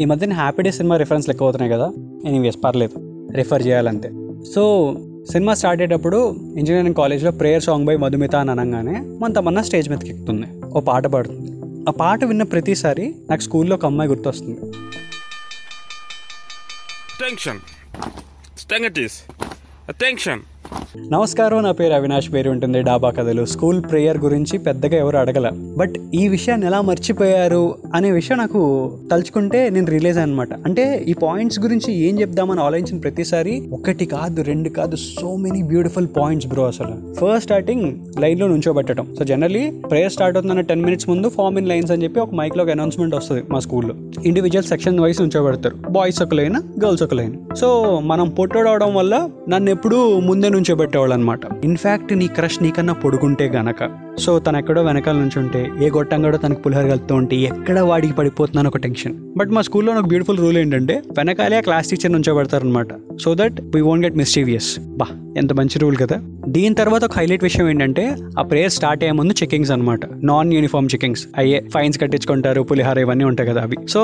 ఈ మధ్యన happy day cinema reference లెక్క అవుతున్నాయి కదా. ఎనీవేస్ పర్లేదు. రిఫర్ చేయాలంతే. సో సినిమా స్టార్ట్ అయ్యేటప్పుడు ఇంజనీరింగ్ కాలేజ్లో ప్రేయర్ సాంగ్ బై మధుమిత అని అనగానే మన తమన్నా స్టేజ్ మీదకి ఎక్కుతుంది. ఓ పాట పాడుతుంది. ఆ పాట విన్న ప్రతిసారి నాకు స్కూల్లో ఒక అమ్మాయి గుర్తొస్తుంది. నమస్కారం నా పేరు అవినాష్ పేరు ఉంటుంది డాబా కథలు. స్కూల్ ప్రేయర్ గురించి పెద్దగా ఎవరు అడగల. బట్ ఈ విషయాన్ని ఎలా మర్చిపోయారు? అనే విషయం నాకు తలుచుకుంటే నేను రిలీజ్ అనమాట అంటే ఈ పాయింట్స్ గురించి ఏం చెప్దామని ఆలోచించిన ప్రతిసారి ఒకటి కాదు రెండు కాదు so many beautiful points bro అసలు. ఫస్ట్ స్టార్టింగ్ లైన్లో నుంచోబెట్టడం. సో జనరలీ ప్రేయర్ స్టార్ట్ అవుతుందన్న టెన్ మినిట్స్ ముందు ఫార్మ్ ఇన్ లైన్స్ అని చెప్పి ఒక మైక్లో ఒక అనౌన్స్మెంట్ వస్తుంది మా స్కూల్లో ఇండివిజువల్ సెక్షన్ వైస్ ఉంచోబెడతారు బాయ్స్ ఒక లైన్ గర్ల్స్ ఒక లైన్ సో మనం పొట్టడవడం వల్ల నన్ను ఎప్పుడూ ముందే నుంచోబెట్టేవాళ్ళు అనమాట ఇన్ఫాక్ట్ నీ క్రష్ నీకన్నా పొడుగుంటే గనక. సో తను ఎక్కడో వెనకాల నుంచి ఉంటే ఏ గొట్టంగాడో తనకు పులిహోర కలుపుతూ ఉంటే ఎక్కడ వాడికి పడిపోతున్నాను ఒక టెన్షన్. బట్ మా స్కూల్లో ఒక బ్యూటిఫుల్ రూల్ ఏంటంటే వెనకాలే class teacher నుంచోబెడతారనమాట so that we won't get mischievous. బా. ఎంత మంచి రూల్ కదా. దీని తర్వాత ఒక హైలైట్ విషయం ఏంటంటే ఆ ప్రేయర్ స్టార్ట్ అయ్యే ముందు చెకింగ్స్ అనమాట నాన్ యూనిఫామ్ చెకింగ్స్ అయ్యే ఫైన్స్ కట్టించుకుంటారు పులిహార ఇవన్నీ ఉంటాయి కదా అవి. సో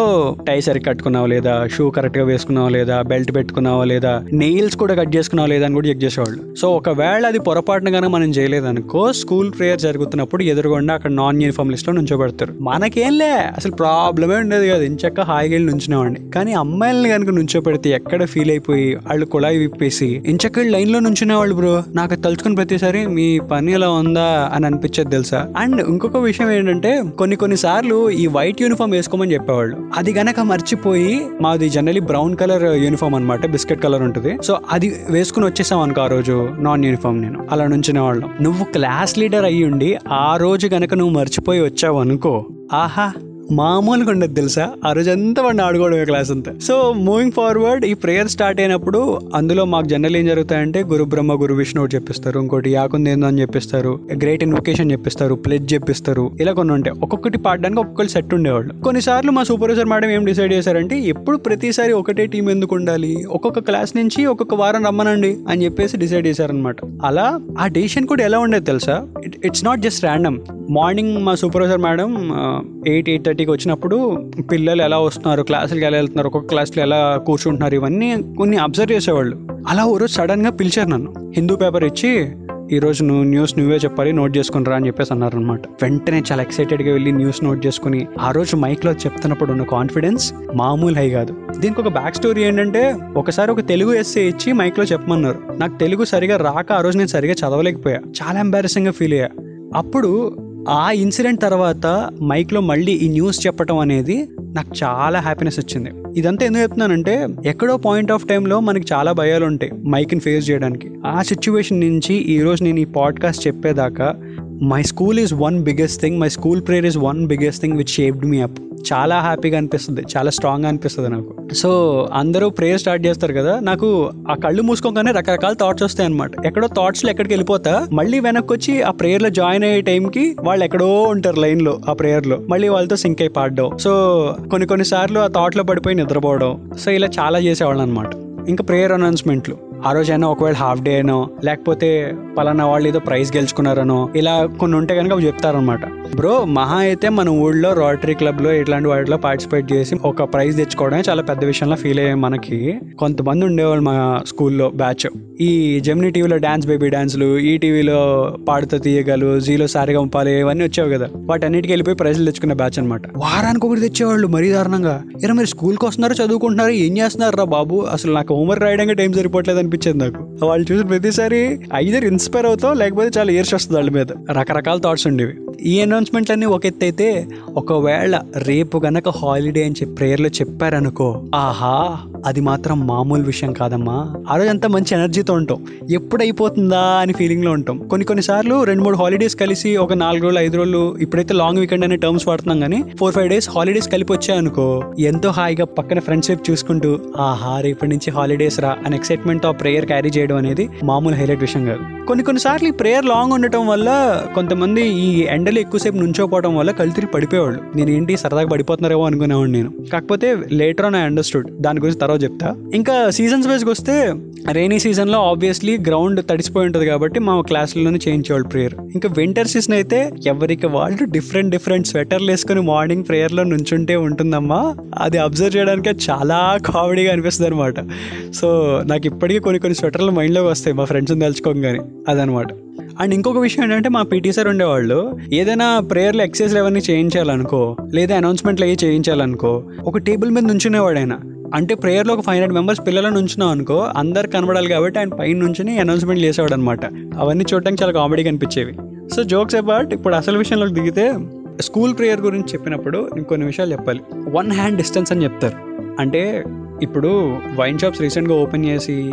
టై సరిగ్గా కట్టుకున్నావా లేదా? షూ కరెక్ట్గా వేసుకున్నావా లేదా? బెల్ట్ పెట్టుకున్నావా లేదా? నెయిల్స్ కూడా కట్ చేసుకున్నావా లేదా అని కూడా చెక్ చేసేవాళ్ళు. సో ఒకవేళ అది పొరపాటున కానీ మనం చేయలేదనుకో స్కూల్ ప్రేయర్ జరుగుతున్నప్పుడు ఎదురుగొండ అక్కడ నాన్ యూనిఫామ్ లిస్ట్లో నుంచోబెడతారు. మనకేంలే అసలు ప్రాబ్లమే ఉండేది కాదు. ఇంచక్క హాయిగా వెళ్ళి నుంచునేవాడిని. కానీ అమ్మాయిల్ని కనుక నుంచోబెడితే ఎక్కడ ఫీల్ అయిపోయి వాళ్ళు కుళాయి విప్పేసి ఇంచక్క లైన్లో నుంచి వాళ్ళు బ్రో నాకు తలుచుకుని ప్రతిసారి మీ పని ఎలా ఉందా అని అనిపించేది తెలుసా? అండ్ ఇంకొక విషయం ఏంటంటే కొన్ని కొన్ని సార్లు ఈ వైట్ యూనిఫామ్ వేసుకోమని చెప్పేవాళ్ళు. అది గనక మర్చిపోయి మాది జనరలీ బ్రౌన్ కలర్ యూనిఫామ్ అనమాట బిస్కెట్ కలర్ ఉంటుంది. సో అది వేసుకుని వచ్చేసాం అనుకో ఆ రోజు నాన్ యూనిఫామ్ నేను. అలా నుంచునే వాళ్ళం నువ్వు క్లాస్ లీడర్ అయ్యి ఉండి ఆ రోజు గనక నువ్వు మర్చిపోయి వచ్చావు అనుకో ఆహా! మామూలుగా ఉండదు తెలుసా? ఆ రోజు అంతా వాడిని ఆడుకోవడమే క్లాస్ అంతా. సో మూవింగ్ ఫార్వర్డ్ ఈ ప్రేయర్ స్టార్ట్ అయినప్పుడు అందులో మాకు జనరల్ ఏం జరుగుతాయంటే గురు బ్రహ్మ గురు విష్ణు ఒకటి చెప్పిస్తారు. ఇంకోటి యాకుంది ఏందో అని చెప్పిస్తారు. Great invocation చెప్పిస్తారు. ప్లెజ్ చెప్పిస్తారు. ఇలా కొన్ని ఉంటాయి. ఒక్కొక్కటి పాడడానికి ఒక్కొక్కటి సెట్ ఉండేవాళ్ళు. కొన్నిసార్లు మా సూపర్వైజర్ మేడం ఏం డిసైడ్ చేశారంటే ఎప్పుడు ప్రతిసారి ఒకటే టీం ఎందుకు ఉండాలి? ఒక్కొక్క క్లాస్ నుంచి ఒక్కొక్క వారం రమ్మనండి అని చెప్పేసి డిసైడ్ చేశారనమాట అలా ఆ డెసిషన్ కూడా ఎలా ఉండేది తెలుసా? It's not just random morning మా సూపర్వైజర్ మేడం ఎయిట్ ఎయిట్ థర్టీకి వచ్చినప్పుడు పిల్లలు ఎలా వస్తున్నారు క్లాసులకి ఎలా వెళ్తున్నారు ఒక్కొక్క క్లాస్లో ఎలా కూర్చుంటున్నారు ఇవన్నీ కొన్ని అబ్జర్వ్ చేసేవాళ్ళు. అలా ఓ రోజు సడన్గా పిలిచారు నన్ను. హిందూ పేపర్ ఇచ్చి ఈ రోజు నువ్వు న్యూస్ నువ్వే చెప్పాలి నోట్ చేసుకుని రా అని చెప్పేసి అన్నారు అనమాట వెంటనే చాలా ఎక్సైటెడ్గా వెళ్ళి న్యూస్ నోట్ చేసుకుని ఆ రోజు మైక్లో చెప్తున్నప్పుడు ఉన్న కాన్ఫిడెన్స్ మామూలు హై కాదు. దీనికి ఒక బ్యాక్ స్టోరీ ఏంటంటే ఒకసారి ఒక తెలుగు ఎస్సే ఇచ్చి మైక్లో చెప్పమన్నారు. నాకు తెలుగు సరిగా రాక ఆ రోజు నేను సరిగా చదవలేకపోయా. చాలా ఎంబారసింగ్గా ఫీల్ అయ్యా. అప్పుడు ఆ ఇన్సిడెంట్ తర్వాత మైక్లో మళ్ళీ ఈ న్యూస్ చెప్పడం అనేది నాకు చాలా హ్యాపీనెస్ వచ్చింది ఇదంతా ఎందుకు చెప్తున్నానంటే ఎక్కడో పాయింట్ ఆఫ్ టైంలో మనకి చాలా భయాలు ఉంటాయి మైక్ని ఫేస్ చేయడానికి. ఆ సిచ్యువేషన్ నుంచి ఈరోజు నేను ఈ పాడ్కాస్ట్ చెప్పేదాకా my school is one biggest thing my school prayer is one biggest thing which shaped me up చాలా హ్యాపీగా అనిపిస్తుంది. చాలా స్ట్రాంగ్గా అనిపిస్తుంది నాకు. సో అందరూ ప్రేయర్ స్టార్ట్ చేస్తారు కదా నాకు ఆ కళ్ళు మూసుకోగానే రకరకాల థాట్స్ వస్తాయి అనమాట ఎక్కడో థాట్స్లో ఎక్కడికి వెళ్ళిపోతా మళ్ళీ వెనక్కి వచ్చి ఆ ప్రేయర్లో జాయిన్ అయ్యే టైంకి వాళ్ళు ఎక్కడో ఉంటారు లైన్లో ఆ ప్రేయర్లో. మళ్ళీ వాళ్ళతో సింక్ అయి పాడడం. సో కొన్ని కొన్ని సార్లు ఆ థాట్లో పడిపోయి నిద్రపోవడం. సో ఇలా చాలా చేసేవాళ్ళు అనమాట ఇంకా ప్రేయర్ అనౌన్స్మెంట్లు ఆ రోజైనా ఒకవేళ హాఫ్ డే అనో లేకపోతే పలానా వాళ్ళు ఏదో ప్రైజ్ గెలుచుకున్నారనో ఇలా కొన్ని ఉంటే కనుక అవి చెప్తారనమాట బ్రో మహా అయితే మన ఊళ్ళో రోటరీ క్లబ్లో ఇట్లాంటి వాటిలో పార్టిసిపేట్ చేసి ఒక ప్రైజ్ తెచ్చుకోవడమే చాలా పెద్ద విషయంలో ఫీల్ అయ్యే మనకి కొంతమంది ఉండేవాళ్ళు మా స్కూల్లో బ్యాచ్ ఈ జెమినీ టీవీలో డాన్స్ బేబీ డాన్స్లు ఈ టీవీలో పాడుతూ తీయగలు జీలో సారిగా ఇవన్నీ వచ్చావు కదా. వాటన్నిటికి వెళ్ళిపోయి ప్రైజ్లు తెచ్చుకునే బ్యాచ్ అనమాట వారానికి ఒకటి తెచ్చేవాళ్ళు మరీ దారుణంగా. ఇలా మీరు స్కూల్కి వస్తున్నారు చదువుకుంటున్నారు ఏం చేస్తున్నారు రా బాబు? అసలు నాకు హోంవర్క్ రాయడానికి టైం సరిపోవట్లేదు అనిపించింది నాకు. వాళ్ళు చూసిన ప్రతిసారి ఐదర్ ఇన్స్పైర్ అవుతావు లేకపోతే చాలా ఇయర్స్ వస్తుంది వాళ్ళ మీద. రకరకాల థాట్స్ ఉండేవి. ఈ అనౌన్స్మెంట్ అన్నీ ఒక ఎత్తు అయితే ఒకవేళ రేపు గనక హాలిడే అని చెప్పి ప్రేయర్లో చెప్పారనుకో ఆహా అది మాత్రం మామూలు విషయం కాదమ్మా. ఆ రోజు అంతా మంచి ఎనర్జీతో ఉంటాం. ఎప్పుడు అయిపోతుందా అని ఫీలింగ్లో ఉంటాం. కొన్ని కొన్నిసార్లు రెండు మూడు హాలిడేస్ కలిసి ఒక నాలుగు రోజులు ఐదు రోజులు ఇప్పుడైతే లాంగ్ వీకెండ్ అనే టర్మ్స్ వాడుతున్నాం కానీ ఫోర్ ఫైవ్ డేస్ హాలిడేస్ కలిపి వచ్చాయనుకో ఎంతో హాయిగా పక్కన ఫ్రెండ్షిప్ చూసుకుంటూ ఆహా రేపటి నుంచి హాలిడేస్ రా అని ఎక్సైట్మెంట్ ఆ ప్రేయర్ క్యారీ చేయడం అనేది మామూలు హైలైట్ విషయం కాదు. కొన్ని కొన్నిసార్లు ఈ ప్రేయర్ లాంగ్ ఉండటం వల్ల కొంతమంది ఈ ఎండ్ ఎండలు ఎక్కువసేపు నుంచోపోవడం వల్ల కళ్ళు తిరిగి పడిపోయేవాళ్ళు. నేను ఏంటి సరదాగా పడిపోతున్నారేమో అనుకునేవాడు నేను. కాకపోతే లేటర్ ఆన్ ఐ అండర్స్టూడ్ దాని గురించి తర్వాత చెప్తా. ఇంకా సీజన్స్ వైజ్కి వస్తే రైనీ సీజన్లో ఆబ్వియస్లీ గ్రౌండ్ తడిసిపోయి ఉంటుంది కాబట్టి మా క్లాసుల్లోనే చేయించేవాళ్ళు ప్రేయర్ ఇంకా వింటర్ సీజన్ అయితే ఎవరికి వాళ్ళు డిఫరెంట్ డిఫరెంట్ స్వెటర్లు వేసుకుని మార్నింగ్ ప్రేయర్లో నుంచుంటే ఉంటుందమ్మా. అది అబ్జర్వ్ చేయడానికి చాలా కామెడీగా అనిపిస్తుంది అనమాట సో నాకు ఇప్పటికీ కొన్ని కొన్ని స్వెటర్లు మైండ్లోకి వస్తాయి. మా ఫ్రెండ్స్ని తలుచుకోగానే. అదనమాట అండ్ ఇంకొక విషయం ఏంటంటే మా పీటీ సార్ ఉండేవాళ్ళు ఏదైనా ప్రేయర్లు ఎక్సైజ్లు అవన్నీ చేయించాలనుకో లేదా అనౌన్స్మెంట్లు అవి చేయించాలనుకో ఒక టేబుల్ మీద నుంచునేవాడు ఆయన. అంటే ప్రేయర్లో ఒక ఫైవ్ హండ్రెడ్ మెంబర్స్ పిల్లలను ఉంచున్నాం అనుకో అందరు కనబడాలి కాబట్టి ఆయన పైన నుంచి అనౌన్స్మెంట్ చేసేవాడు అనమాట అవన్నీ చూడడానికి చాలా కామెడీగా అనిపించేవి సో జోక్స్ అబౌట్ ఇప్పుడు అసలు విషయంలోకి దిగితే స్కూల్ ప్రేయర్ గురించి చెప్పినప్పుడు ఇంకొన్ని విషయాలు చెప్పాలి. వన్ హ్యాండ్ డిస్టెన్స్ అని చెప్తారు. అంటే ఇప్పుడు వైన్ షాప్స్ రీసెంట్గా ఓపెన్ చేసి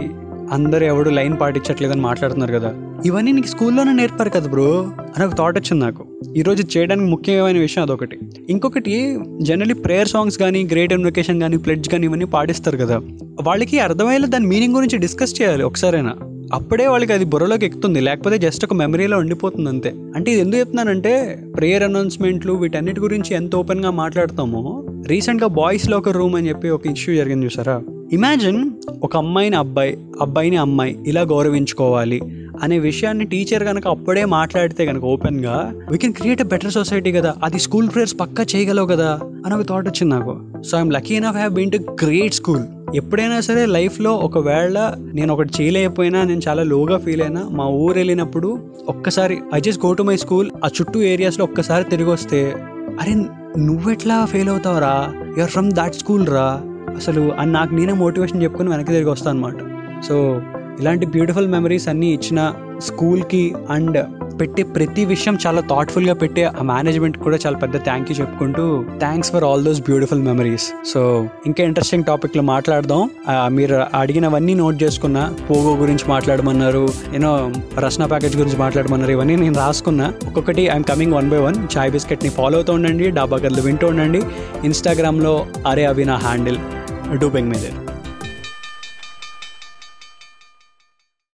అందరు ఎవడు లైన్ పాటించట్లేదని మాట్లాడుతున్నారు కదా. ఇవన్నీ నీకు స్కూల్లోనే నేర్పారు కదా బ్రో? అని ఒక థాట్ వచ్చింది నాకు. ఈరోజు చేయడానికి ముఖ్యమైన విషయం అదొకటి. ఇంకొకటి జనరలీ ప్రేయర్ సాంగ్స్ కానీ గ్రేట్ ఇన్వొకేషన్ కానీ ప్లెడ్జ్ కానీ ఇవన్నీ పాటిస్తారు కదా. వాళ్ళకి అర్థమయ్యేలా దాని మీనింగ్ గురించి డిస్కస్ చేయాలి ఒకసారైనా. అప్పుడే వాళ్ళకి అది బుర్రలోకి ఎక్కుతుంది. లేకపోతే జస్ట్ ఒక మెమరీలో ఉండిపోతుంది అంతే. అంటే ఇది ఎందుకు చెప్తున్నానంటే ప్రేయర్ అనౌన్స్మెంట్లు వీటన్నిటి గురించి ఎంత ఓపెన్గా మాట్లాడతామో రీసెంట్గా బాయ్స్ లాకర్ రూమ్ అని చెప్పి ఒక ఇష్యూ జరిగింది చూసారా? ఇమాజిన్ ఒక అమ్మాయిని అబ్బాయి అబ్బాయిని అమ్మాయి ఇలా గౌరవించుకోవాలి అనే విషయాన్ని టీచర్ కనుక అప్పుడే మాట్లాడితే కనుక ఓపెన్గా we can create a better society కదా అది స్కూల్ ప్రేయర్స్ పక్కా చేయగలవు కదా? అని ఒక థాట్ వచ్చింది నాకు. So I'm lucky enough have been to great school ఎప్పుడైనా సరే లైఫ్లో ఒకవేళ నేను ఒకటి చేయలేకపోయినా నేను చాలా లోగా ఫీల్ అయినా మా ఊరు వెళ్ళినప్పుడు ఒక్కసారి I just go to my school ఆ చుట్టూ ఏరియాస్లో ఒక్కసారి తిరిగి వస్తే అరే నువ్వెట్లా ఫెయిల్ అవుతావురా? యువర్ ఫ్రమ్ దాట్ స్కూల్ రా. అసలు అని నాకు నేనే మోటివేషన్ చెప్పుకొని వెనక్కి తిరిగి వస్తాను అనమాట సో ఇలాంటి బ్యూటిఫుల్ మెమరీస్ అన్నీ ఇచ్చిన స్కూల్కి అండ్ పెట్టే ప్రతి విషయం చాలా థాట్ఫుల్గా పెట్టే ఆ మేనేజ్మెంట్ కూడా చాలా పెద్ద థ్యాంక్ యూ చెప్పుకుంటూ thanks for all those beautiful memories so ఇంకా ఇంట్రెస్టింగ్ టాపిక్లో మాట్లాడదాం. మీరు అడిగినవన్నీ నోట్ చేసుకున్నా పోగో గురించి మాట్లాడమన్నారు యూనో రస్నా ప్యాకేజ్ గురించి మాట్లాడమన్నారు ఇవన్నీ నేను రాసుకున్నా. ఒక్కొక్కటి I'm coming one by one చాయ్ బిస్కెట్ని ఫాలో అవుతూ ఉండండి డాబా గదిలో వింటూ ఉండండి. ఇన్స్టాగ్రామ్లో అరే అవి నా హ్యాండిల్ డూపింగ్ మీద